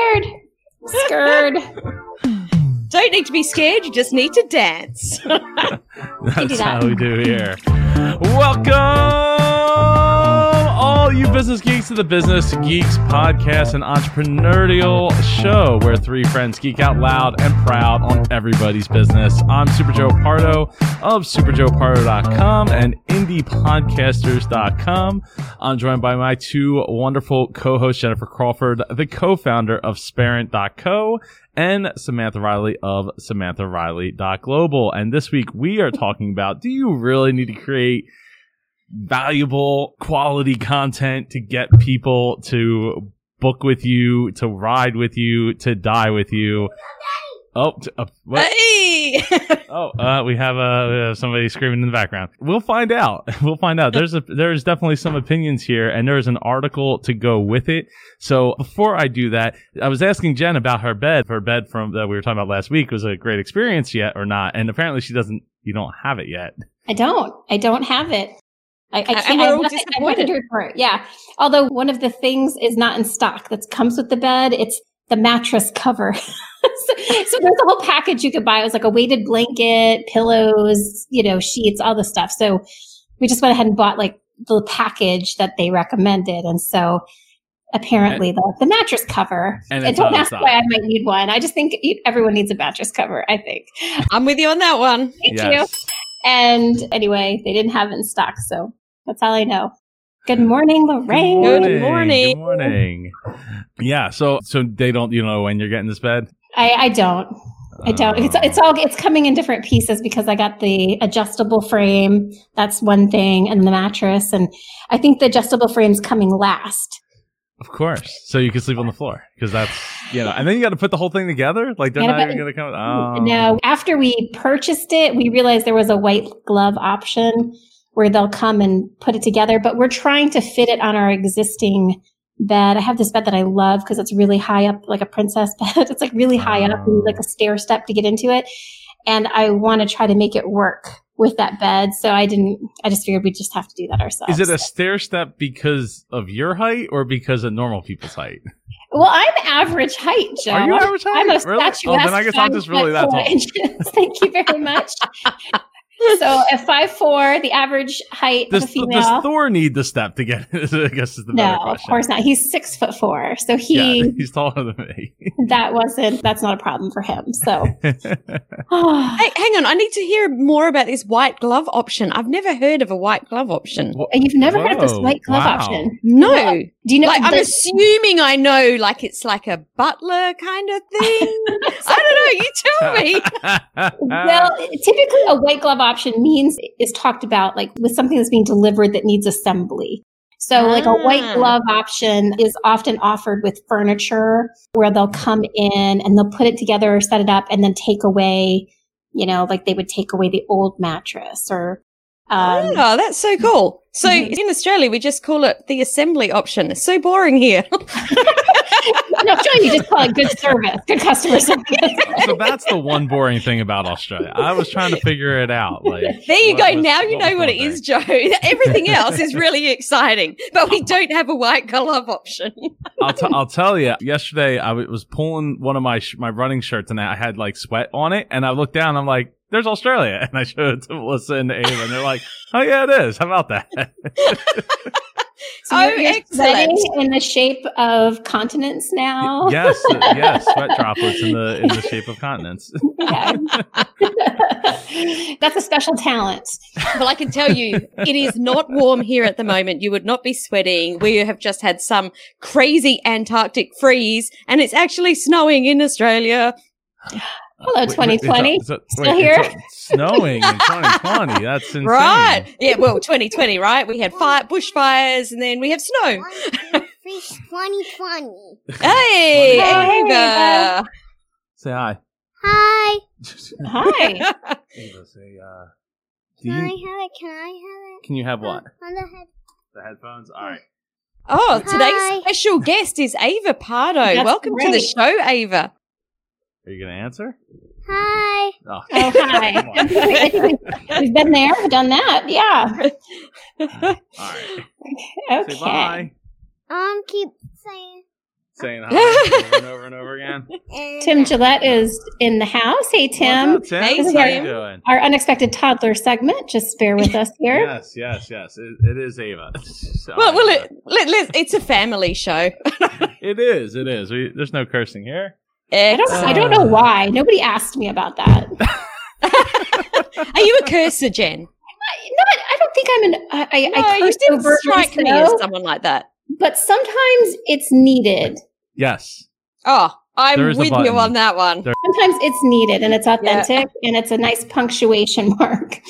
scared. Scared. Don't need to be scared, you just need to dance. That's that. how we do here. Welcome, all you business geeks, to the Business Geeks podcast, an entrepreneurial show where three friends geek out loud and proud on everybody's business. I'm Super Joe Pardo of superjoepardo.com and indiepodcasters.com. I'm joined by my two wonderful co-hosts, Jennifer Crawford, the co-founder of Sparent.co and Samantha Riley of SamanthaRiley.global. And this week we are talking about, do you really need to create valuable quality content to get people to book with you, to ride with you, to die with you? Oh, t- uh, what? hey! Oh, uh, we have uh, somebody screaming in the background. We'll find out. We'll find out. There's a there's definitely some opinions here, and there's an article to go with it. So before I do that, I was asking Jen about her bed. Her bed from that we were talking about last week was a great experience yet or not? And apparently she doesn't. You don't have it yet. I don't. I don't have it. I, I And can't. we're I have all nothing, I have nothing disappointed. report. Yeah. Although one of the things is not in stock that comes with the bed. It's the mattress cover. so, so there's a whole package you could buy. It was like a weighted blanket, pillows, you know, sheets, all the stuff. So we just went ahead and bought like the package that they recommended. And so apparently the, the mattress cover. And And don't ask why I might need one. I just think everyone needs a mattress cover. I think. I'm with you on that one. Thank you. And anyway, they didn't have it in stock, so that's all I know. Good morning, Lorraine. Good morning. Good morning. Yeah. So so they don't. You know when you're getting this bed. I, I don't. I don't. It's Uh, it's all it's coming in different pieces because I got the adjustable frame. That's one thing, and the mattress, and I think the adjustable frame's coming last. Of course. So you can sleep on the floor because that's you know, and then you got to put the whole thing together. Like they're Yeah, not but- even going to come. Oh. No, after we purchased it, we realized there was a white glove option where they'll come and put it together, but we're trying to fit it on our existing bed. I have this bed that I love because it's really high up, like a princess bed. it's like really high up, and like a stair step to get into it. And I want to try to make it work with that bed. So I didn't, I just figured we'd just have to do that ourselves. Is it a stair step because of your height or because of normal people's height? well, I'm average height, Joe. Are you average height? I'm a Really? statuesque. Oh, then I guess I'm just really that tall. inches. Thank you very much. so at five four, the average height Does, of a female. does Thor need the step to get? It, I guess is the no, better of course not. He's six foot four, so he yeah, he's taller than me. that wasn't that's not a problem for him. So Hey, hang on. I need to hear more about this white glove option. I've never heard of a white glove option. Wha- you've never heard of this white glove wow. option? No. Do you know? like, I'm the- assuming I know, like, it's like a butler kind of thing. I don't know. You tell me. well, typically a white glove option means is talked about like with something that's being delivered that needs assembly. So like a white Ah. glove option is often offered with furniture where they'll come in and they'll put it together set it up and then take away, you know, like they would take away the old mattress or um oh, that's so cool. So Mhm. in Australia, we just call it the assembly option. It's so boring here. no, Joe, you just call it good service, good customer service. so that's the one boring thing about Australia. I was trying to figure it out. Like There you go. was- now you know what the it is, thing? Joe. Everything else is really exciting, but we don't have a white glove option. I'll, t- I'll tell you. Yesterday, I w- was pulling one of my sh- my running shirts, and I had like sweat on it. And I looked down, I'm like, "There's Australia," and I showed it to Melissa and Ava, and they're like, "Oh yeah, it is. How about that?" So Oh, you're, you're excellent. sweating in the shape of continents now. yes, yes, sweat droplets in the in the shape of continents. Yeah. That's a special talent. Well, I can tell you, it is not warm here at the moment. You would not be sweating. We have just had some crazy Antarctic freeze, and it's actually snowing in Australia. Hello, Wait, wait, it's, 2020. it's, it's, Still wait, here? it's, it's snowing in 2020. That's insane. Right? Yeah. Well, 2020, right? We had fire, bushfires, and then we have snow. One, two, three, 2020. Hey, Hey, Ava. Say hi. Hi. Hi. Ava, say, uh, do Can I have it? Can I have it? can you have what? On the head. The headphones? All right. Oh, Hi. today's special guest is Ava Pardo. That's Welcome to the show, Ava. Are you going to answer? Hi. Oh, Oh, hi. Come on. We've been there, we've done that. Yeah. All right. Say Okay. bye. Um, keep saying. saying hi over and over and over again. Tim Gillette is in the house. Hey, Tim. What's up, Hey, Tim? How you doing? Our unexpected toddler segment. Just bear with us here. Yes, yes, yes. It, it is Ava. Sorry, Well, well, it, let, let, it's a family show. it is. It is. We, there's no cursing here. I don't. I don't know why. Nobody asked me about that. Are you a cursor, Jen? Not. I don't think I'm an. I, I, No, I you curse didn't overtly, strike me so, as someone like that. but sometimes it's needed. Yes. Oh, I'm There is a with you on that one. There- Sometimes it's needed and it's authentic and it's a nice punctuation mark.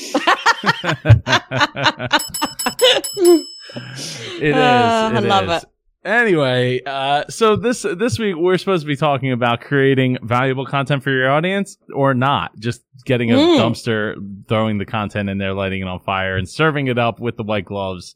it is. Ah, I love is. it. Anyway, uh, so this this week we're supposed to be talking about creating valuable content for your audience or not, just getting a Mm. dumpster, throwing the content in there, lighting it on fire, and serving it up with the white gloves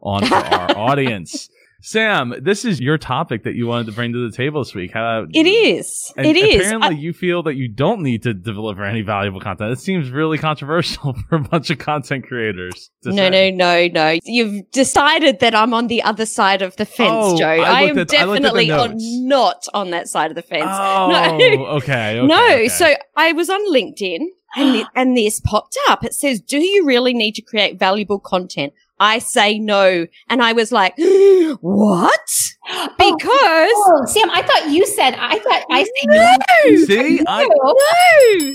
on for our audience. Sam, this is your topic that you wanted to bring to the table this week. How, It is. it is. Apparently, I- you feel that you don't need to deliver any valuable content. It seems really controversial for a bunch of content creators. to no, say. no, no, no. You've decided that I'm on the other side of the fence, Oh, Joe. I I, am at- I looked at the definitely on, not on that side of the fence. Oh, No. okay, okay. no, okay. so I was on LinkedIn and thi- and this popped up. It says, "Do you really need to create valuable content?" I say no, and I was like, "What?" Oh, because Oh, Sam, I thought you said. I thought I said no. see, I, no.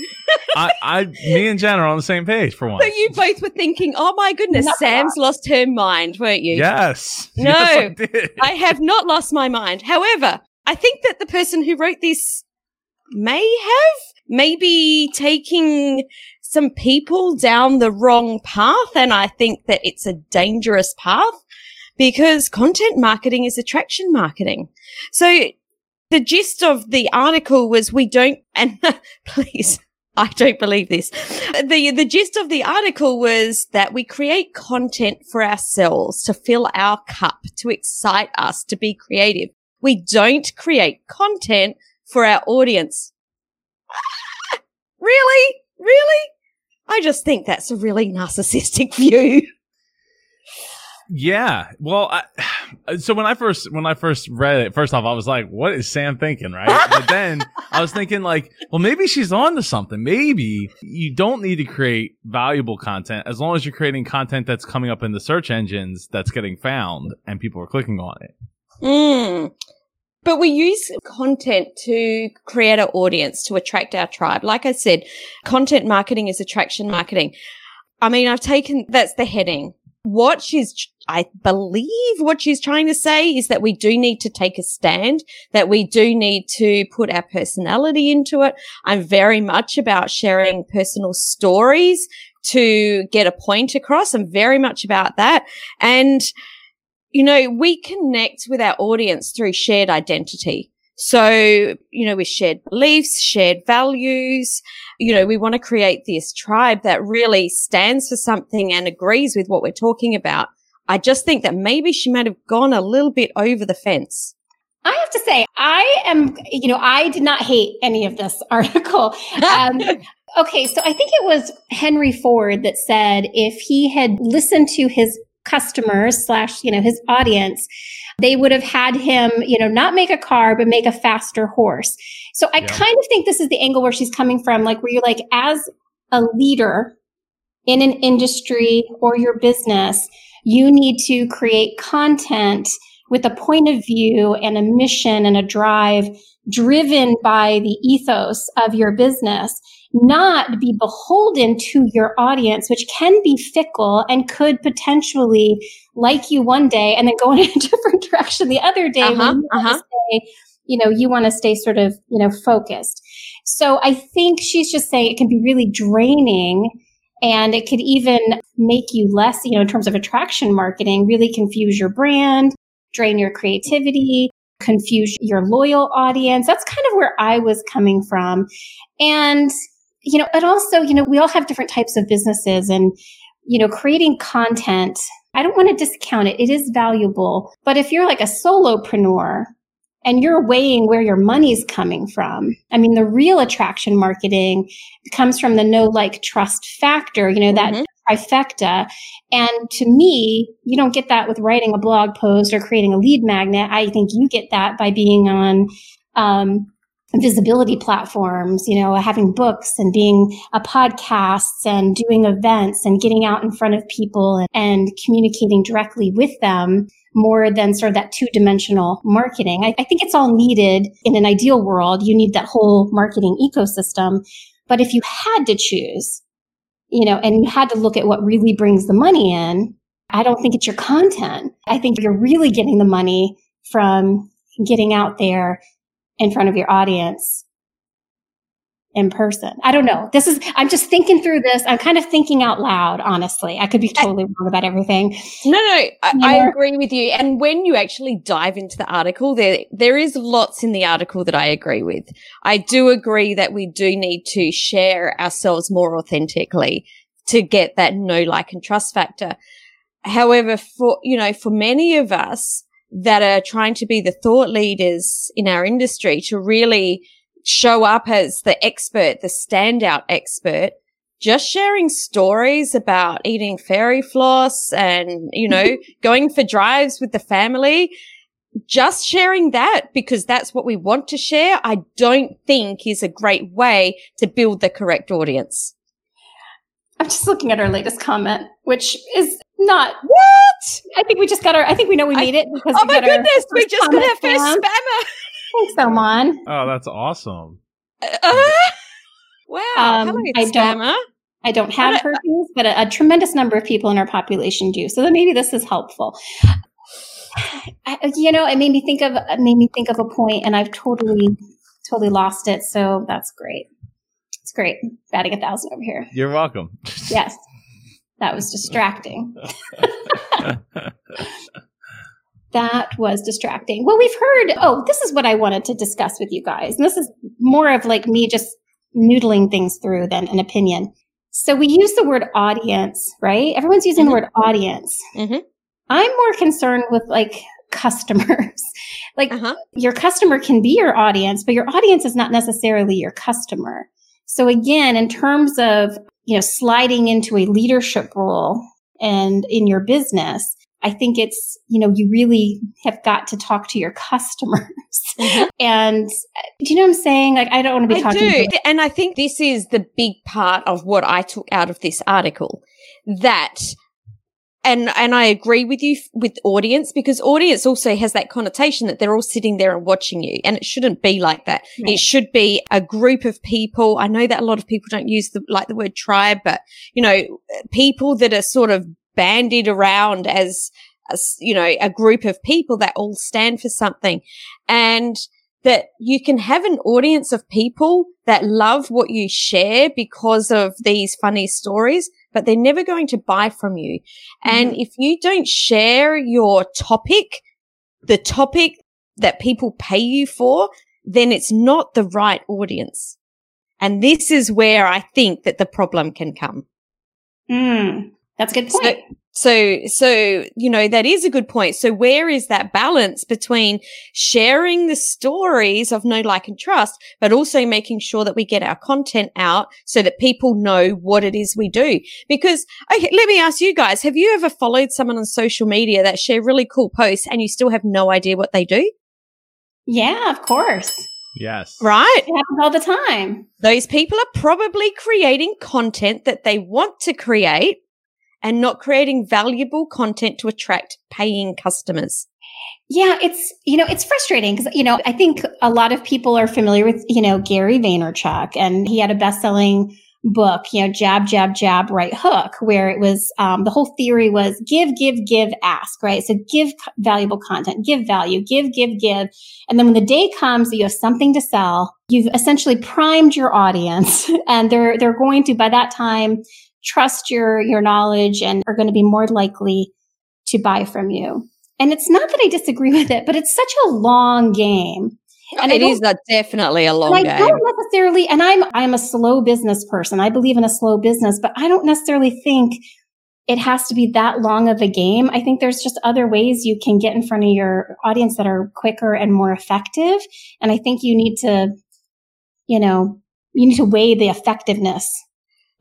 I, I, me and Jen are on the same page for once. So you both were thinking, "Oh my goodness, Not Sam's lost her mind," weren't you? Yes. No. Yes, I did. I have not lost my mind. However, I think that the person who wrote this may have maybe taking some people down the wrong path. And I think that it's a dangerous path because content marketing is attraction marketing. So the gist of the article was we don't, and please, I don't believe this. The, the gist of the article was that we create content for ourselves to fill our cup, to excite us, to be creative. We don't create content for our audience. really? Really? I just think that's a really narcissistic view. Yeah. Well, I, so when I first when I first read it, first off, I was like, "What is Sam thinking?" Right? but then I was thinking, like, well, maybe she's on to something. Maybe you don't need to create valuable content as long as you're creating content that's coming up in the search engines that's getting found and people are clicking on it. Mm. But we use content to create our audience, to attract our tribe. Like I said, content marketing is attraction marketing. I mean, I've taken, that's the heading. What she's, I believe what she's trying to say is that we do need to take a stand, that we do need to put our personality into it. I'm very much about sharing personal stories to get a point across. I'm very much about that. And you know, we connect with our audience through shared identity. So, you know, with shared beliefs, shared values, you know, we want to create this tribe that really stands for something and agrees with what we're talking about. I just think that maybe she might have gone a little bit over the fence. I have to say, I am, you know, I did not hate any of this article. Um, okay, so I think it was Henry Ford that said if he had listened to his customers slash, you know, his audience, they would have had him, you know, not make a car, but make a faster horse. So I Yeah. kind of think this is the angle where she's coming from, like where you're like, as a leader in an industry or your business, you need to create content with a point of view and a mission and a drive driven by the ethos of your business, not be beholden to your audience, which can be fickle and could potentially like you one day and then go in a different direction the other day Uh-huh, you uh-huh. stay, you know, you want to stay sort of, you know, focused. So I think she's just saying it can be really draining and it could even make you less, you know, in terms of attraction marketing, really confuse your brand, drain your creativity, confuse your loyal audience. That's kind of where I was coming from. And, you know, but also, you know, we all have different types of businesses and, you know, creating content. I don't want to discount it. It is valuable. But if you're like a solopreneur and you're weighing where your money's coming from, I mean, the real attraction marketing comes from the no like trust factor, you know, that Mhm. trifecta. And to me, you don't get that with writing a blog post or creating a lead magnet. I think you get that by being on, um, visibility platforms, you know, having books and being a podcasts and doing events and getting out in front of people and, and communicating directly with them more than sort of that two dimensional marketing. I, I think it's all needed in an ideal world. You need that whole marketing ecosystem. But if you had to choose, you know, and you had to look at what really brings the money in, I don't think it's your content. I think you're really getting the money from getting out there in front of your audience in person. I don't know. This is, I'm just thinking through this. I'm kind of thinking out loud, honestly. I could be totally wrong about everything. No, no, I, I, agree with you. And when you actually dive into the article, there, there is lots in the article that I agree with. I do agree that we do need to share ourselves more authentically to get that no like, and trust factor. However, for, you know, for many of us that are trying to be the thought leaders in our industry to really show up as the expert, the standout expert, just sharing stories about eating fairy floss and, you know, going for drives with the family. Just sharing that because that's what we want to share, I don't think is a great way to build the correct audience. I'm just looking at our latest comment, which is not what I think we just got our. I think we know we made it because. Oh my goodness, we just got our first spammer. Thanks, Oman. Oh, that's awesome. Uh, wow. Um, I don't, I don't have herpes, but a, a, tremendous number of people in our population do. So that maybe this is helpful. I, you know, it made me think of it made me think of a point, and I've totally, totally lost it. So that's great. It's great. Batting a thousand over here. You're welcome. yes, that was distracting. that was distracting. Well, we've heard, oh, this is what I wanted to discuss with you guys. And this is more of like me just noodling things through than an opinion. So we use the word audience, right? Everyone's using mm-hmm. the word audience. Mm-hmm. I'm more concerned with like customers. like uh-huh. your customer can be your audience, but your audience is not necessarily your customer. So again, in terms of, you know, sliding into a leadership role and in your business, I think it's, you know, you really have got to talk to your customers. Mm-hmm. and do you know what I'm saying? Like, I don't want to be I talking. Do. And I think this is the big part of what I took out of this article that and and I agree with you with audience because audience also has that connotation that they're all sitting there and watching you, and it shouldn't be like that. It should be a group of people. I know that a lot of people don't use the like the word tribe, but you know, people that are sort of bandied around as, as, you know, a group of people that all stand for something and that you can have an audience of people that love what you share because of these funny stories, but they're never going to buy from you. Mm-hmm. And if you don't share your topic, the topic that people pay you for, then it's not the right audience. And this is where I think that the problem can come. Mm. That's a good point. So, so, so, you know, that is a good point. So where is that balance between sharing the stories of no like, and trust, but also making sure that we get our content out so that people know what it is we do? Because, okay, let me ask you guys, have you ever followed someone on social media that share really cool posts and you still have no idea what they do? Yeah, of course. Yes. Right? It happens all the time. Those people are probably creating content that they want to create and not creating valuable content to attract paying customers. Yeah, it's, you know, it's frustrating because, you know, I think a lot of people are familiar with, you know, Gary Vaynerchuk and he had a best selling book, you know, jab, jab, jab, right hook, where it was, um, the whole theory was give, give, give, ask, right? So give valuable content, give value, give, give, give. And then when the day comes that you have something to sell, you've essentially primed your audience and they're, they're going to, by that time, trust your, your knowledge and are going to be more likely to buy from you. And it's not that I disagree with it, but it's such a long game. And it is a, definitely a long I game. don't necessarily, and I'm, I'm a slow business person. I believe in a slow business, but I don't necessarily think it has to be that long of a game. I think there's just other ways you can get in front of your audience that are quicker and more effective. And I think you need to, you know, you need to weigh the effectiveness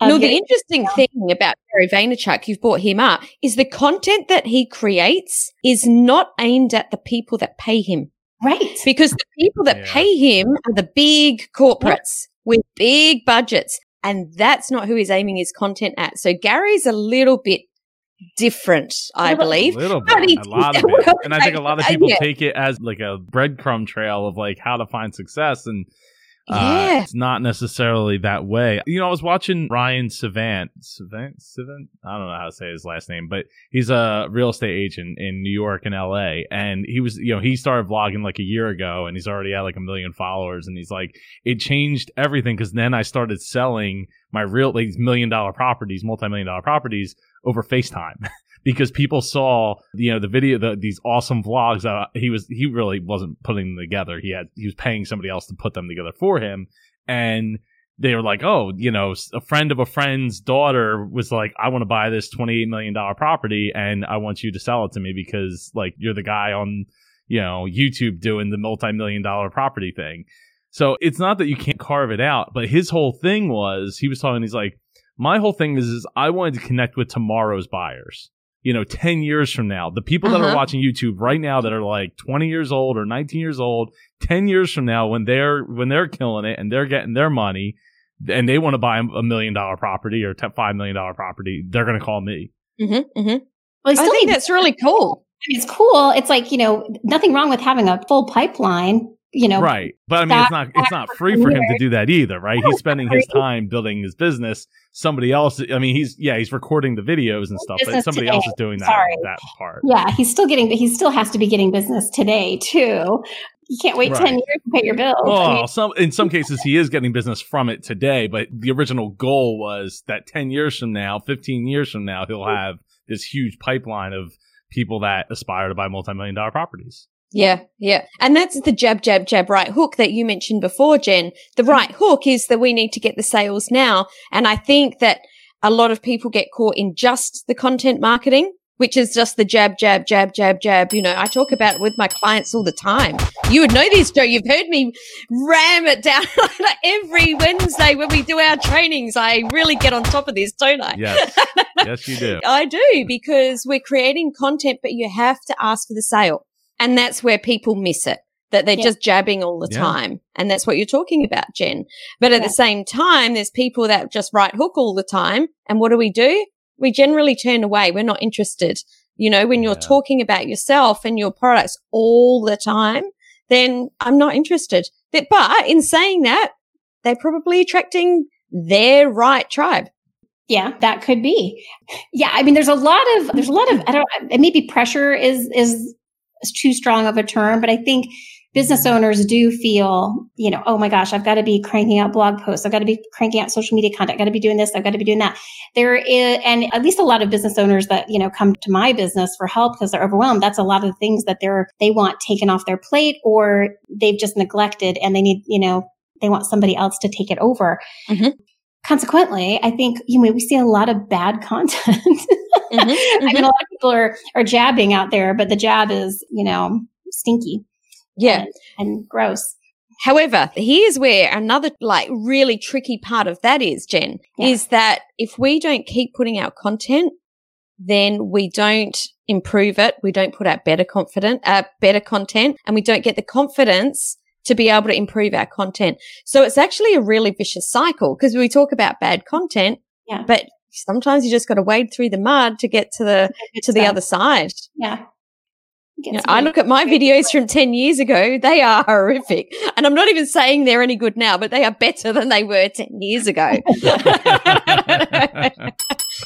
no, the getting- interesting thing about Gary Vaynerchuk, you've brought him up, is the content that he creates is not aimed at the people that pay him. right. Because the people that Yeah. pay him are the big corporates with big budgets. And that's not who he's aiming his content at. So Gary's a little bit different, I believe. A little But bit, he- a lot of well, it, and I think a lot of people yeah. take it as like a breadcrumb trail of like how to find success, and uh, Yeah. it's not necessarily that way. You know, I was watching Ryan Savant, Savant, Savant. I don't know how to say his last name, but he's a real estate agent in New York and L.A. And he was, you know, he started vlogging like a year ago, and he's already had like a million followers. And he's like, it changed everything because then I started selling my real like million dollar properties, multi million dollar properties over FaceTime. because people saw you know the video the, these awesome vlogs he was he really wasn't putting them together. He had he was paying somebody else to put them together for him. And they were like oh you know a friend of a friend's daughter was like i want to buy this 28 million dollar property and i want you to sell it to me because like you're the guy on you know youtube doing the multi-million dollar property thing. So it's not that you can't carve it out but his whole thing was he was talking he's like my whole thing is, is I wanted to connect with tomorrow's buyers. You know, 10 years from now, the people that are Uh-huh. watching YouTube right now that are like 20 years old or 19 years old, 10 years from now, when they're, when they're killing it and they're getting their money and they want to buy a million dollar property or $5 million property, they're going to call me. hmm hmm Well, I I still think need that's really cool. it's cool. It's like, you know, nothing wrong with having a full pipeline, you know. Right. But I mean, it's not, it's not free for him to do that either, right? He's spending his time building his business. Somebody else, I mean, he's, yeah, he's recording the videos and stuff, but somebody today. else is doing that, Sorry. that part. Yeah, he's still getting, he still has to be getting business today too. You can't wait Right. 10 years to pay your bills. I mean, some in some cases he is getting business from it today, but the original goal was that ten years from now, fifteen years from now, he'll hmm. have this huge pipeline of people that aspire to buy multi-million dollar properties. Yeah, yeah. And that's the jab, jab, jab, right hook that you mentioned before, Jen. The mm-hmm. right hook is that we need to get the sales now. And I think that a lot of people get caught in just the content marketing, which is just the jab, jab, jab, jab, jab. You know, I talk about it with my clients all the time. You would know this, Joe. You've heard me ram it down every Wednesday when we do our trainings. I really get on top of this, don't I? Yes, yes, you do. I do because we're creating content, but you have to ask for the sale. And that's where people miss it, that they're Yeah. just jabbing all the Yeah. time. And that's what you're talking about, Jen. But at Yeah. the same time, there's people that just right hook all the time. And what do we do? We generally turn away. We're not interested. You know, when you're Yeah. talking about yourself and your products all the time, then I'm not interested. But, but in saying that, they're probably attracting their right tribe. yeah, that could be. Yeah. I mean, there's a lot of, there's a lot of, I don't, and maybe pressure is, is too strong of a term, but I think business owners do feel, you know, oh my gosh, I've got to be cranking out blog posts. I've got to be cranking out social media content. I've got to be doing this. I've got to be doing that. There is, and at least a lot of business owners that, you know, come to my business for help because they're overwhelmed. That's a lot of things that they're, they want taken off their plate or they've just neglected and they need, you know, they want somebody else to take it over. Mhm. Consequently, I think, you know, we see a lot of bad content. Mhm, I mean, a lot of people are, are jabbing out there, but the jab is, you know, stinky Yeah. and, and gross. However, here's where another like really tricky part of that is, Jen, Yeah. is that if we don't keep putting out content, then we don't improve it. We don't put out better confident, uh, better content and we don't get the confidence to be able to improve our content. So it's actually a really vicious cycle because we talk about bad content, Yeah. but sometimes you just got to wade through the mud to get to the, to the other side. Yeah. You know, I look at my videos from 10 years ago, they are horrific. And I'm not even saying they're any good now, but they are better than they were 10 years ago.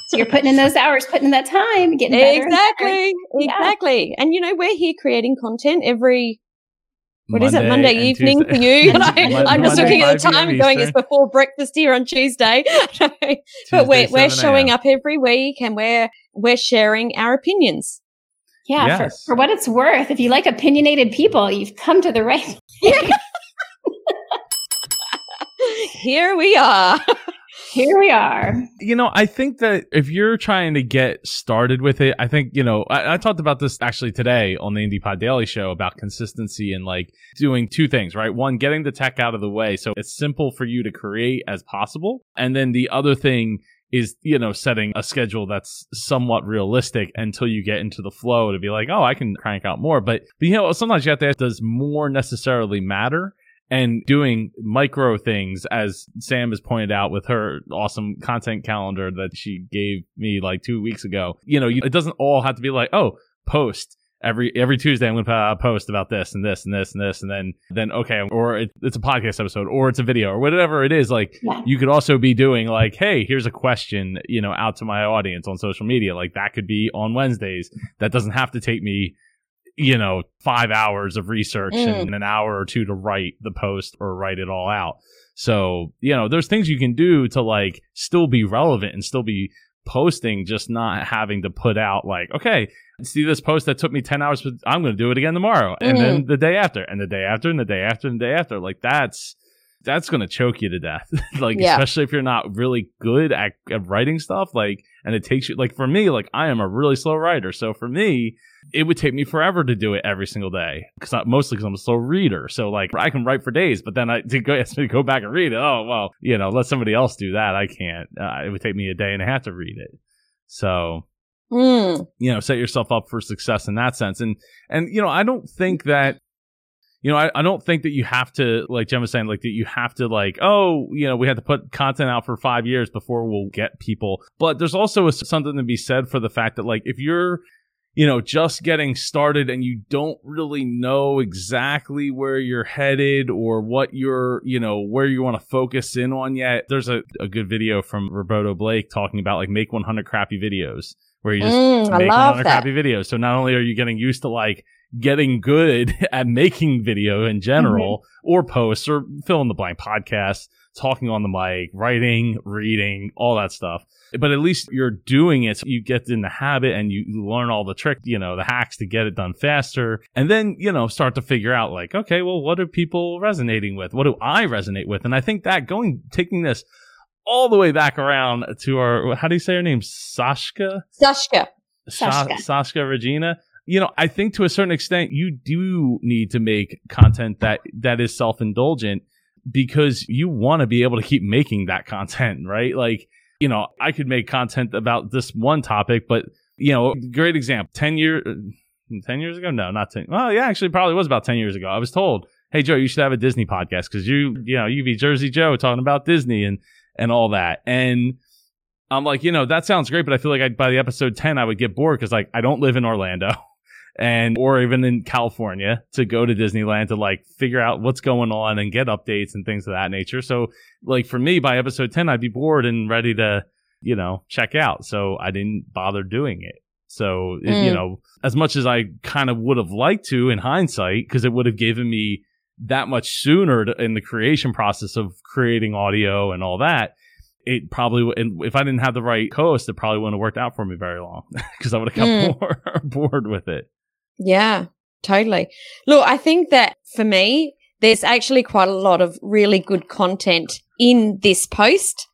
So you're putting in those hours, putting in that time, getting better. and better. exactly. Yeah. Exactly. And you know, we're here creating content every, what is it, Monday Monday evening Tuesday. for you? And Mon- I'm just Monday, looking at the 5 p.m. time going, it's before breakfast here on Tuesday. but we're, we're showing up every week and we're, we're sharing our opinions. Yeah. Yes. For, for what it's worth, if you like opinionated people, you've come to the right. Here we are. Here we are. You know, I think that if you're trying to get started with it, I think, you know, I, I talked about this actually today on the Indie Pod Daily Show about consistency and like doing two things, right? One, getting the tech out of the way so it's simple for you to create as possible. And then the other thing is, you know, setting a schedule that's somewhat realistic until you get into the flow to be like, oh, I can crank out more. But, but you know, sometimes you have to ask, does more necessarily matter? And doing micro things as Sam has pointed out with her awesome content calendar that she gave me like two weeks ago. You know, you, it doesn't all have to be like, oh, post every every Tuesday. I'm going to post about this and this and this and this, and then then okay, or it, it's a podcast episode, or it's a video, or whatever it is. Like Yeah. you could also be doing like, hey, here's a question, you know, out to my audience on social media. Like that could be on Wednesdays. That doesn't have to take me you know, five hours of research Mm. and an hour or two to write the post or write it all out. So, you know, there's things you can do to like still be relevant and still be posting, just not having to put out like, okay, see this post that took me 10 hours, but I'm going to do it again tomorrow. And then the day after, and the day after, and the day after, and the day after. Like that's, that's going to choke you to death. like, Yeah. especially if you're not really good at, at writing stuff. Like, and it takes you, like, for me, like, I am a really slow writer. So for me, it would take me forever to do it every single day because mostly because I'm a slow reader. So like I can write for days, but then I to go, ask me to go back and read it. Oh well, you know, let somebody else do that. I can't. Uh, it would take me a day and a half to read it. So Mm. you know, set yourself up for success in that sense. And and you know, I don't think that. You know, I, I don't think that you have to, like Jen was saying, like that you have to, like, oh, you know, we had to put content out for five years before we'll get people. But there's also a, something to be said for the fact that, like, if you're you know, just getting started and you don't really know exactly where you're headed or what you're, you know, where you want to focus in on yet. There's a, a good video from Roberto Blake talking about like make 100 crappy videos where you just Mm, make 100 that. crappy videos. So not only are you getting used to like getting good at making video in general or posts or fill in the blank podcasts, talking on the mic, writing, reading, all that stuff but at least you're doing it. So you get in the habit and you learn all the trick, you know, the hacks to get it done faster. And then, you know, start to figure out like, okay, well, what are people resonating with? What do I resonate with? And I think that going, taking this all the way back around to our, how do you say her name? Sashka? Sashka. Sha- Sashka. Sashka Regina. You know, I think to a certain extent, you do need to make content that, that is self-indulgent because you want to be able to keep making that content, right? Like, you know, I could make content about this one topic, but you know, great example. Ten year, ten years ago? No, not ten. Well, yeah, actually, probably was about ten years ago. I was told, "Hey, Joe, you should have a Disney podcast because you, you know, you be Jersey Joe talking about Disney and and all that." And I'm like, you know, that sounds great, but I feel like I, by the episode ten, I would get bored because like I don't live in Orlando. And or even in California to go to Disneyland to like figure out what's going on and get updates and things of that nature. So like for me by episode 10 i'd be bored and ready to you know check out so i didn't bother doing it so it- you Mm. know as much as i kind of would have liked to in hindsight because it would have given me that much sooner to, in the creation process of creating audio and all that it probably and if i didn't have the right co-host it probably wouldn't have worked out for me very long because i would have got Mm. bored, bored with it Yeah, totally. Look, I think that for me, there's actually quite a lot of really good content in this post.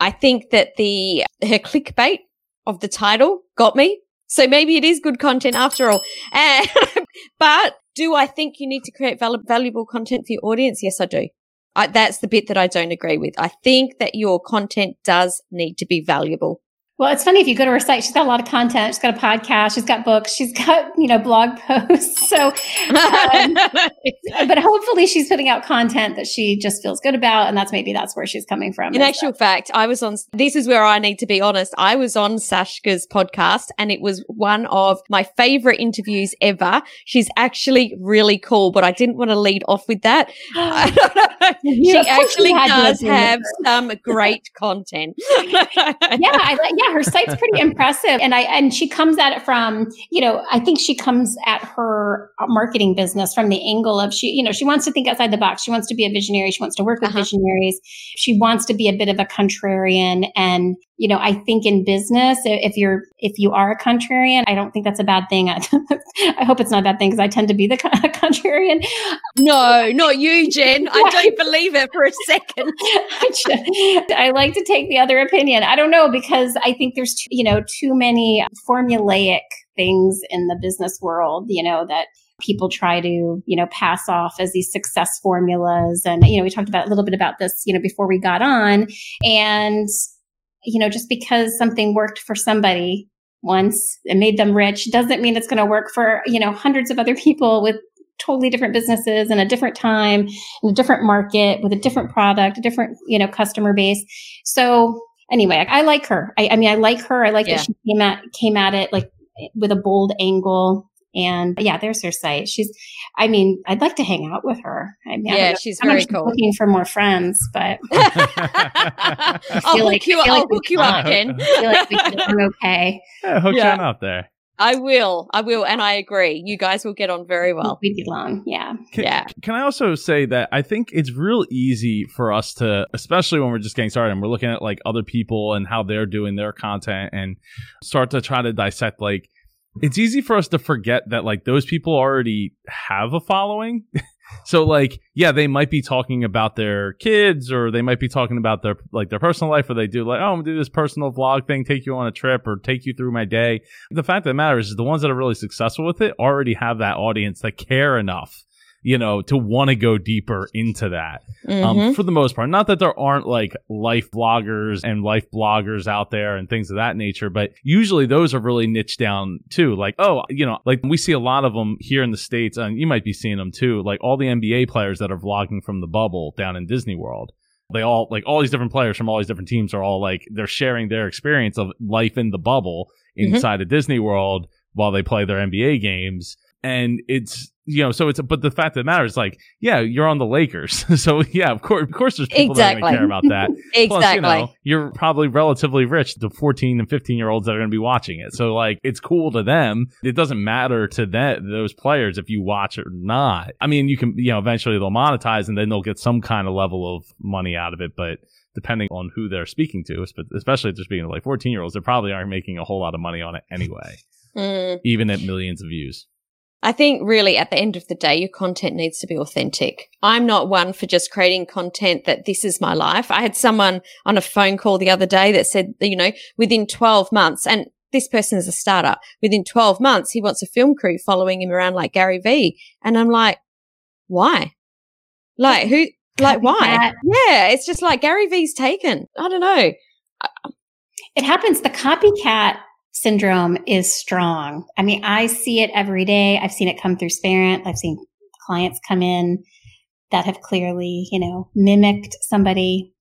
I think that the her clickbait of the title got me. So maybe it is good content after all. Uh, but do I think you need to create val- valuable content for your audience? Yes, I do. I, that's the bit that I don't agree with. I think that your content does need to be valuable. Well, it's funny if you go to her site, she's got a lot of content. She's got a podcast, she's got books, she's got, you know, blog posts. So, Um, but hopefully she's putting out content that she just feels good about. And that's maybe that's where she's coming from. In actual fact, I was on, this is where I need to be honest. I was on Sashka's podcast and it was one of my favorite interviews ever. She's actually really cool, but I didn't want to lead off with that. I that- don't know. She Yeah, actually you had to does have some great content. yeah, I, li- yeah, her site's pretty impressive, and I and she comes at it from you know I think she comes at her marketing business from the angle of she you know she wants to think outside the box. She wants to be a visionary. She wants to work with Uh-huh. visionaries. She wants to be a bit of a contrarian, and you know, I think in business, if you're, if you are a contrarian, I don't think that's a bad thing. I hope it's not a bad thing because I tend to be the contrarian. No, not you, Jen. I don't believe it for a second. I like to take the other opinion. I don't know because I think there's, too, you know, too many formulaic things in the business world, you know, that people try to, you know, pass off as these success formulas. And, you know, we talked about a little bit about this, you know, before we got on. And, you know, just because something worked for somebody once and made them rich doesn't mean it's going to work for, you know, hundreds of other people with totally different businesses in a different time, in a different market, with a different product, a different, you know, customer base. So anyway, I, I like her. I, I, mean, I like her. I like yeah. that she came at, came at it like with a bold angle. And yeah, there's her site. She's, I mean, I'd like to hang out with her. I mean, yeah, she's I'm very cool. Looking for more friends, but I'll hook like, you. I'll like hook you up, Jen. I feel like we can okay. Yeah, hook yeah. Jen up there. I will. I will. And I agree. You guys will get on very well. We get along. Yeah. Can, yeah. Can I also say that I think it's real easy for us to, especially when we're just getting started and we're looking at like other people and how they're doing their content and start to try to dissect like, it's easy for us to forget that like those people already have a following. so like, yeah, they might be talking about their kids or they might be talking about their like their personal life or they do like, oh, I'm gonna do this personal vlog thing, take you on a trip or take you through my day. The fact that matters is the ones that are really successful with it already have that audience that care enough you know, to want to go deeper into that. Um, mm-hmm. Um, for the most part, not that there aren't like life bloggers and life bloggers out there and things of that nature, but usually those are really niched down too. Like, oh, you know, like we see a lot of them here in the States and you might be seeing them too. Like all the NBA players that are vlogging from the bubble down in Disney World they all like all these different players from all these different teams are all like they're sharing their experience of life in the bubble mm-hmm. inside mm-hmm. of Disney World while they play their NBA games. And it's you know, so it's but the fact that matters, like, yeah, you're on the Lakers, so yeah, of course, of course, there's people exactly. that are going to care about that. exactly, Plus, you know, you're probably relatively rich the 14 and 15 year olds that are going to be watching it. So like, it's cool to them. It doesn't matter to that those players if you watch it or not. I mean, you can, you know, eventually they'll monetize and then they'll get some kind of level of money out of it, but depending on who they're speaking to, especially if they're speaking to like 14 year olds, they probably aren't making a whole lot of money on it anyway, mm. even at millions of views. I think really at the end of the day, your content needs to be authentic. I'm not one for just creating content that this is my life. I had someone on a phone call the other day that said, you know, within 12 months, and this person is a startup, within 12 months, he wants a film crew following him around like Gary Vee. And I'm like, why? Like who, like why? Yeah. It's just like Gary Vee's taken. I don't know. It happens. The copycat syndrome is strong. I mean, I see it every day. I've seen it come through Sparent. I've seen clients come in that have clearly, you know, mimicked somebody.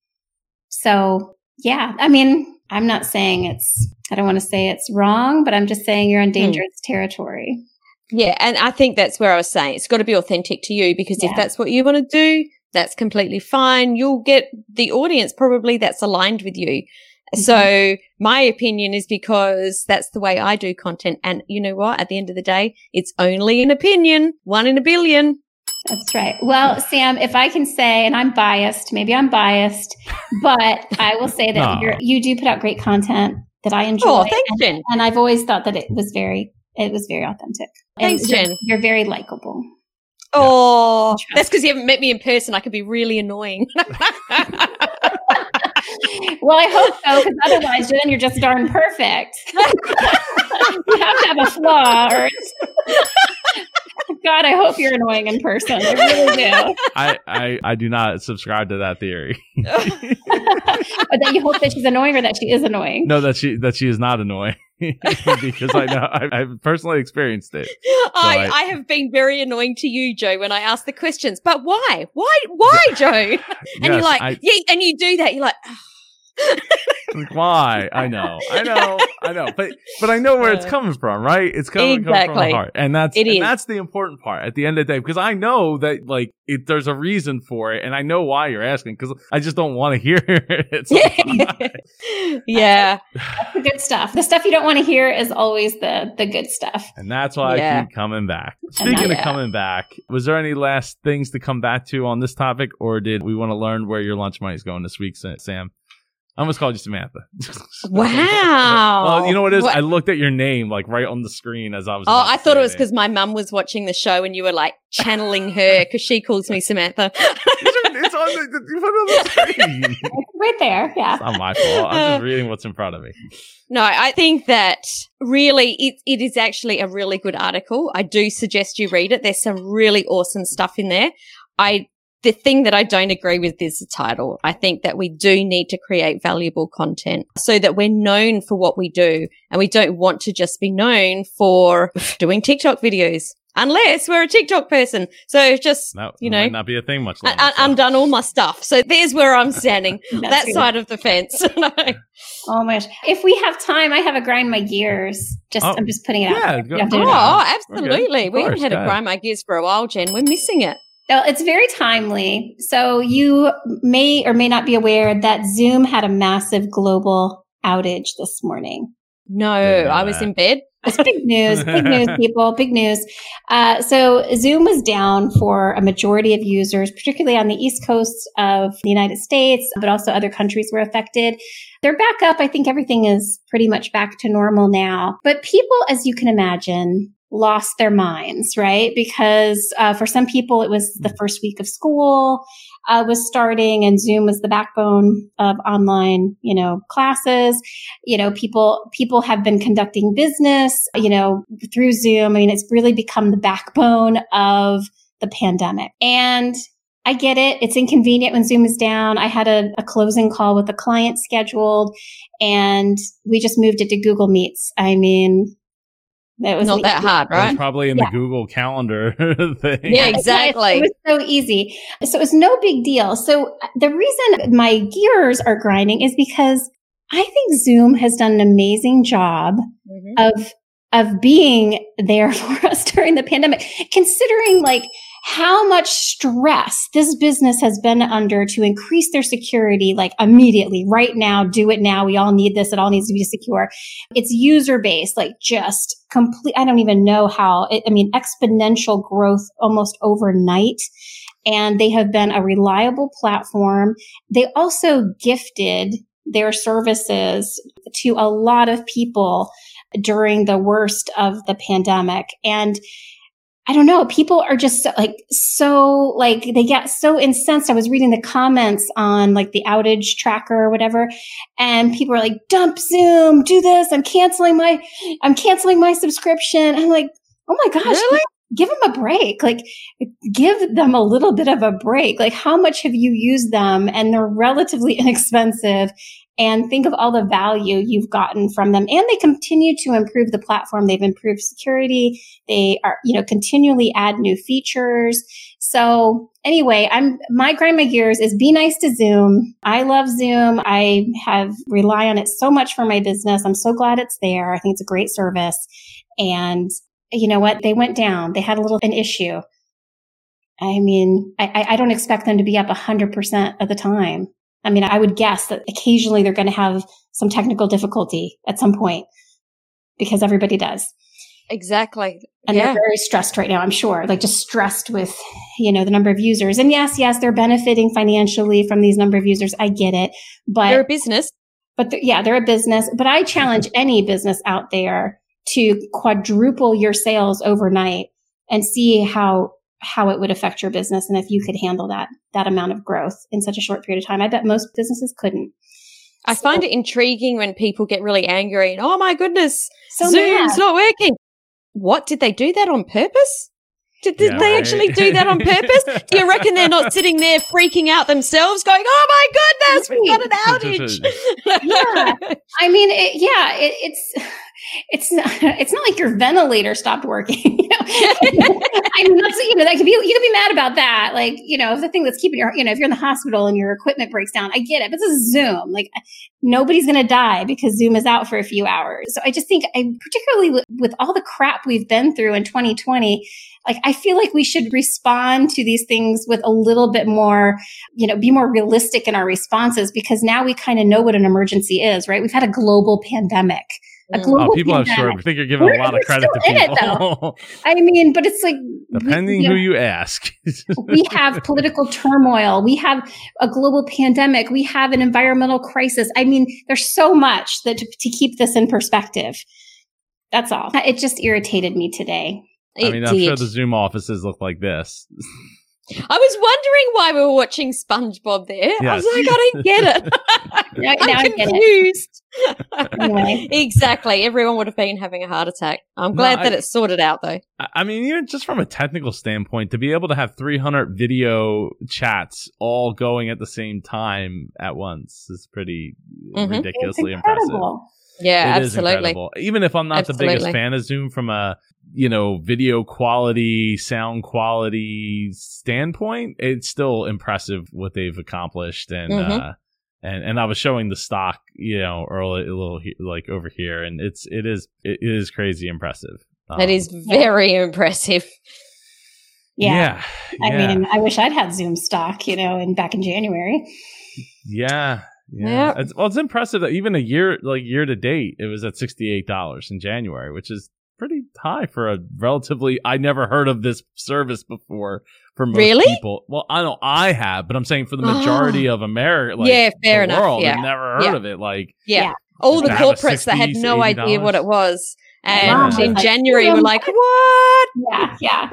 So yeah, I mean, I'm not saying it's, I don't want to say it's wrong, but I'm just saying you're in hmm. dangerous mm. territory. Yeah. And I think that's where I was saying it's got to be authentic to you because yeah. if that's what you want to do, that's completely fine. You'll get the audience probably that's aligned with you. Mm-hmm. So my opinion is because that's the way I do content. And you know what? At the end of the day, it's only an opinion, one in a billion. That's right. Well, Sam, if I can say, and I'm biased, maybe I'm biased, but I will say that you do put out great content that I enjoy. Oh, thanks, and, Jen. And I've always thought that it was very, it was very authentic. Thanks, you're, Jen. You're very likable. Oh, that's because you haven't met me in person. I could be really annoying. well, I hope so, because otherwise, then you're just darn perfect. you have to have a flaw, or God, I hope you're annoying in person. I really do. I, I, I do not subscribe to that theory. but that you hope that she's annoying or that she is annoying. No, that she that she is not annoying. because I know I, have personally experienced it. So I, I, I, have been very annoying to you, Joe, when I ask the questions. But why? Why? Why, Joe? and yes, you're like, I, yeah, and you do that. You're like. Oh why? I know, I know, I know, but but I know where it's coming from, right? It's coming, exactly. coming from the heart, and that's and that's the important part at the end of the day because I know that like it, there's a reason for it, and I know why you're asking because I just don't want to hear it. yeah, that's the good stuff. The stuff you don't want to hear is always the the good stuff, and that's why yeah. I keep coming back. Speaking yeah. of coming back, was there any last things to come back to on this topic, or did we want to learn where your lunch money is going this week, Sam? I almost called you Samantha. Wow. well, you know what it is? What- I looked at your name like right on the screen as I was. Oh, I thought it was because my mum was watching the show and you were like channeling her because she calls me Samantha. it's on the, you put it on the screen. Right there. Yeah. It's not my fault. I'm just uh. reading what's in front of me. No, I think that really it, it is actually a really good article. I do suggest you read it. There's some really awesome stuff in there. I the thing that I don't agree with is the title. I think that we do need to create valuable content so that we're known for what we do and we don't want to just be known for doing TikTok videos unless we're a TikTok person. So just, No, you know, might not be a thing much I, longer. I, so. I'm done all my stuff. So there's where I'm standing, that good. side of the fence. Oh my gosh. If we have time, I have a grind my gears. Just Oh, I'm just putting it out. yeah, there. go- You have to Oh, it now. absolutely. Of We course, haven't had go a grind my gears for a while, Jen. We're missing it. Well, it's very timely. So you may or may not be aware that Zoom had a massive global outage this morning. No, I was in bed. It's big news, big news, people, big news. Uh, so Zoom was down for a majority of users, particularly on the East Coast of the United States, but also other countries were affected. They're back up. I think everything is pretty much back to normal now. But people, as you can imagine, lost their minds, right? Because uh, for some people, it was the first week of school uh, was starting, and Zoom was the backbone of online, you know, classes. You know people people have been conducting business you know through zoom. I mean it's really become the backbone of the pandemic. And i get it. It's inconvenient when zoom is down. I had a, a closing call with a client scheduled and we just moved it to google meets. I mean it was Not an that easy- hard, It was right? probably in Yeah. the Google Calendar thing. Yeah, exactly. It was so easy. So it was no big deal. So the reason my gears are grinding is because I think Zoom has done an amazing job Mhm. of of being there for us during the pandemic, considering like how much stress this business has been under to increase their security, like immediately, right now, do it now. We all need this. It all needs to be secure. It's user based, like just complete. I don't even know how it, I mean, exponential growth almost overnight. And they have been a reliable platform. They also gifted their services to a lot of people during the worst of the pandemic. And I don't know, people are just like, so, like, they get so incensed. I was reading the comments on like the outage tracker or whatever, and people are like, dump Zoom, do this. I'm canceling my, I'm canceling my subscription. I'm like, oh my gosh, Really? give them a break. Like, give them a little bit of a break. Like, how much have you used them? And they're relatively inexpensive. And think of all the value you've gotten from them. And they continue to improve the platform. They've improved security. They are, you know, continually add new features. So anyway, I'm, my grind my gears is be nice to Zoom. I love Zoom. I have rely on it so much for my business. I'm so glad it's there. I think it's a great service. And you know what? They went down. They had a little, an issue. I mean, I, I- don't expect them to be up 100% of the time. I mean, I would guess that occasionally they're going to have some technical difficulty at some point because everybody does. Exactly. And yeah. they're very stressed right now, I'm sure, like just stressed with, you know, the number of users. And yes, yes, they're benefiting financially from these number of users. I get it. But They're a business. but th- yeah, they're a business. But I challenge any business out there to quadruple your sales overnight and see how how it would affect your business and if you could handle that that amount of growth in such a short period of time. I bet most businesses couldn't. I So- find it intriguing when people get really angry and, oh my goodness, So Zoom's mad. not working. What? Did they do that on purpose? Did, did Yeah, they right. actually do that on purpose? do you reckon they're not sitting there freaking out themselves going, oh my goodness, we've got an outage? Yeah. I mean, it, yeah, it, it's it's not it's not like your ventilator stopped working. you know? I mean, that's you know that could be you could be mad about that. Like you know the thing that's keeping your you know if you're in the hospital and your equipment breaks down, I get it. But this is Zoom. Like nobody's going to die because Zoom is out for a few hours. So I just think, I particularly with, all the crap we've been through in 2020. Like, I feel like we should respond to these things with a little bit more, you know, be more realistic in our responses because now we kind of know what an emergency is, right? We've had a global pandemic Oh, people have pandemic. short. I think you're giving We're- a lot of credit to in it, people. I mean, but it's like we- Depending you know, who you ask. we have political turmoil. We have a global pandemic. We have an environmental crisis. I mean, there's so much that to, to keep this in perspective. That's all. It just irritated me today. I It mean, I'm sure the Zoom offices look like this. I was wondering why we were watching SpongeBob there. I was like, I don't get it. Now, I'm now I get it. confused. Anyway. exactly. Everyone would have been having a heart attack. I'm glad No, that I- it's sorted out, though. I I mean, even just from a technical standpoint, to be able to have 300 video chats all going at the same time at once is pretty Mhm. It's ridiculously impressive. Incredible. Yeah, It is absolutely. incredible. Even if I'm not the biggest fan of Zoom from a you know video quality, sound quality standpoint, it's still impressive what they've accomplished. And Mhm. uh, and and I was showing the stock, you know, early a little like over here, and it's it is it is crazy impressive. That Um, is very impressive. Yeah. yeah, I yeah, mean, I wish I'd had Zoom stock, you know, in back in January. yeah. Yeah, Yep. it's, well, it's impressive that even a year, like year to date, it was at sixty eight dollars in January, which is pretty high for a relatively. I never heard of this service before for most Really? people. Well, I know I have, but I'm saying for the ah. majority of America, like Yeah, fair the enough, world, yeah. I've never heard Yeah. of it. Like, Yeah. Yeah. All the To have corporates that had 60, no idea what it was. And Yeah. in January, "Oh we're like, what? Yeah, yeah.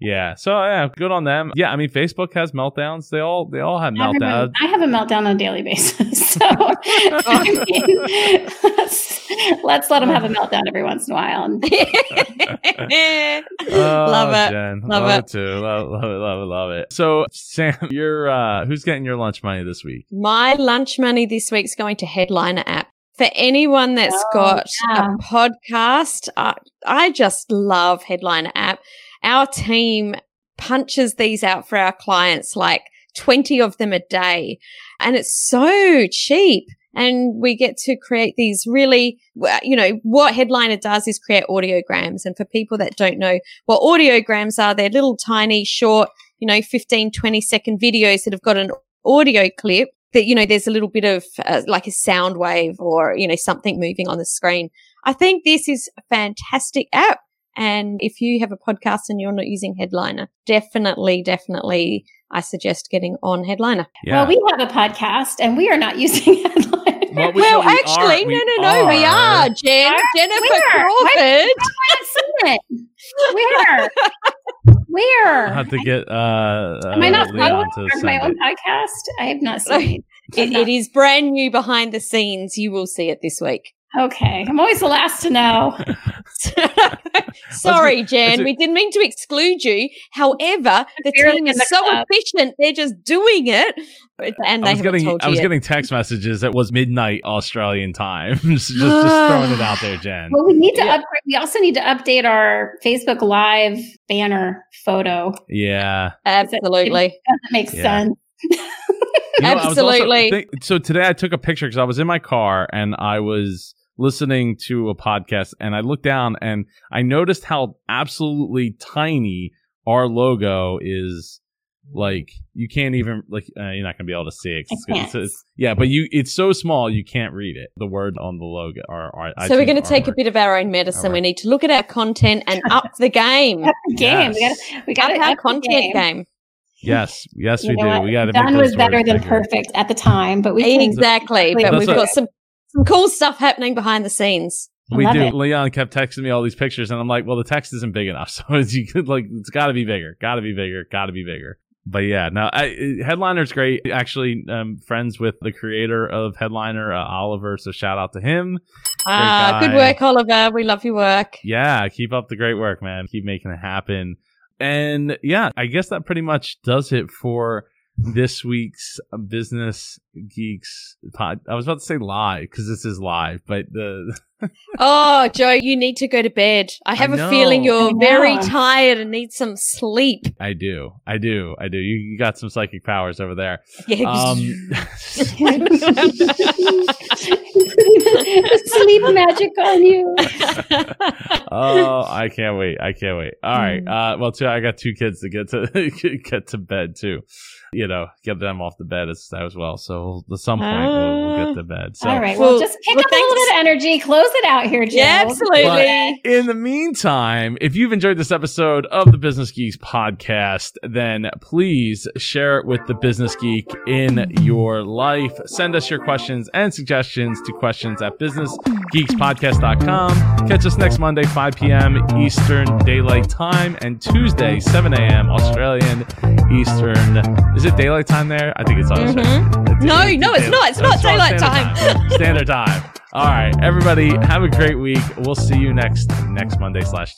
Yeah, so yeah, good on them. Yeah, I mean, Facebook has meltdowns. They all they all have Everyone- meltdowns. I have a meltdown on a daily basis. So I mean, let's, let's let them have a meltdown every once in a while. And Oh, Love it. Jen. Love Love, it. it. too. Love, love it. Love it. Love it. So, Sam, you're uh, who's getting your lunch money this week? My lunch money this week's going to Headliner app. For anyone that's Oh, got yeah. a podcast, uh, I just love Headliner app. Our team punches these out for our clients, like 20 of them a day. And it's so cheap. And we get to create these really, you know, what Headliner does is create audiograms. And for people that don't know what audiograms are, they're little tiny, short, you know, 15, 20 second videos that have got an audio clip that, you know, there's a little bit of uh, like a sound wave or, you know, something moving on the screen. I think this is a fantastic app. And if you have a podcast and you're not using Headliner, definitely, definitely, I suggest getting on Headliner. Yeah. well, we have a podcast and we are not using headliner. Well, we- well, no, we actually, are- we no, no, no, we are. are, Jen. Where? Jennifer Where? Crawford. I haven't seen it. Where? Where? I'll have to get uh, Am I not uh, Leon following to my send own podcast? I have not seen it. It, it is brand new behind the scenes. You will see it this week. Okay. I'm always the last to know. Sorry, Jan. We didn't mean to exclude you. However, the Barely team is the so club. efficient; they're just doing it, and they I was getting told you I was getting text messages that was midnight Australian time. just, just throwing it out there, Jen. Well, we need to Yeah. upgrade. We also need to update our Facebook Live banner photo. Yeah. Absolutely. Doesn't make Yeah. sense. You know, I was also Absolutely. think- so today I took a picture because I was in my car and I was listening to a podcast and I looked down and I noticed how absolutely tiny our logo is. Like you can't even like uh, you're not gonna be able to see it. I it's- it's- yeah, but you it's so small you can't read it. The word on the logo. Or, or So we're going to take a bit of our own medicine. Alright. We need to look at our content and up the game. Up the game. Yes. We got. We got up our content game. Yes, yes, You we do. what? We got to Done make was better than bigger. perfect at the time, but we can. Exactly. But we've what- got some some cool stuff happening behind the scenes. I We do. it. Leon kept texting me all these pictures, and I'm like, "Well, the text isn't big enough, so it's, you could like, it's got to be bigger, got to be bigger, got to be bigger." But yeah, no, I, Headliner's great. Actually, um, friends with the creator of Headliner, uh, Oliver. So shout out to him. Ah, good work, Oliver. We love your work. Yeah, keep up the great work, man. Keep making it happen. And yeah, I guess that pretty much does it for this week's Business Geeks pod. I was about to say live because this is live, but the Oh, Joe, you need to go to bed. I have I a feeling you're I very tired and need some sleep. I do, I do, I do. You, you got some psychic powers over there. Yeah. Um, Sleep magic on you. oh, I can't wait! I can't wait. All right. Mm. Uh, well, too, I got two kids to get to get to bed too. You know, get them off the bed as, as well. So we'll, at some point we'll, we'll get to bed. So, All right. Well, Well- just pick well, up a little bit of energy. Close it out here, Joe. Yeah, absolutely. But in the meantime, if you've enjoyed this episode of the Business Geeks podcast, then please share it with the business geek in your life. Send us your questions and suggestions to questions at businessgeekspodcast.com. Catch us next Monday, 5 p.m. Eastern Daylight Time, and Tuesday, 7 a.m. Australian Eastern. Is it daylight time there? I think it's Australian. Mhm. It's- No, no, it's not. It's not daylight standard time. standard time. All right, everybody, have a great week. We'll see you next next Monday slash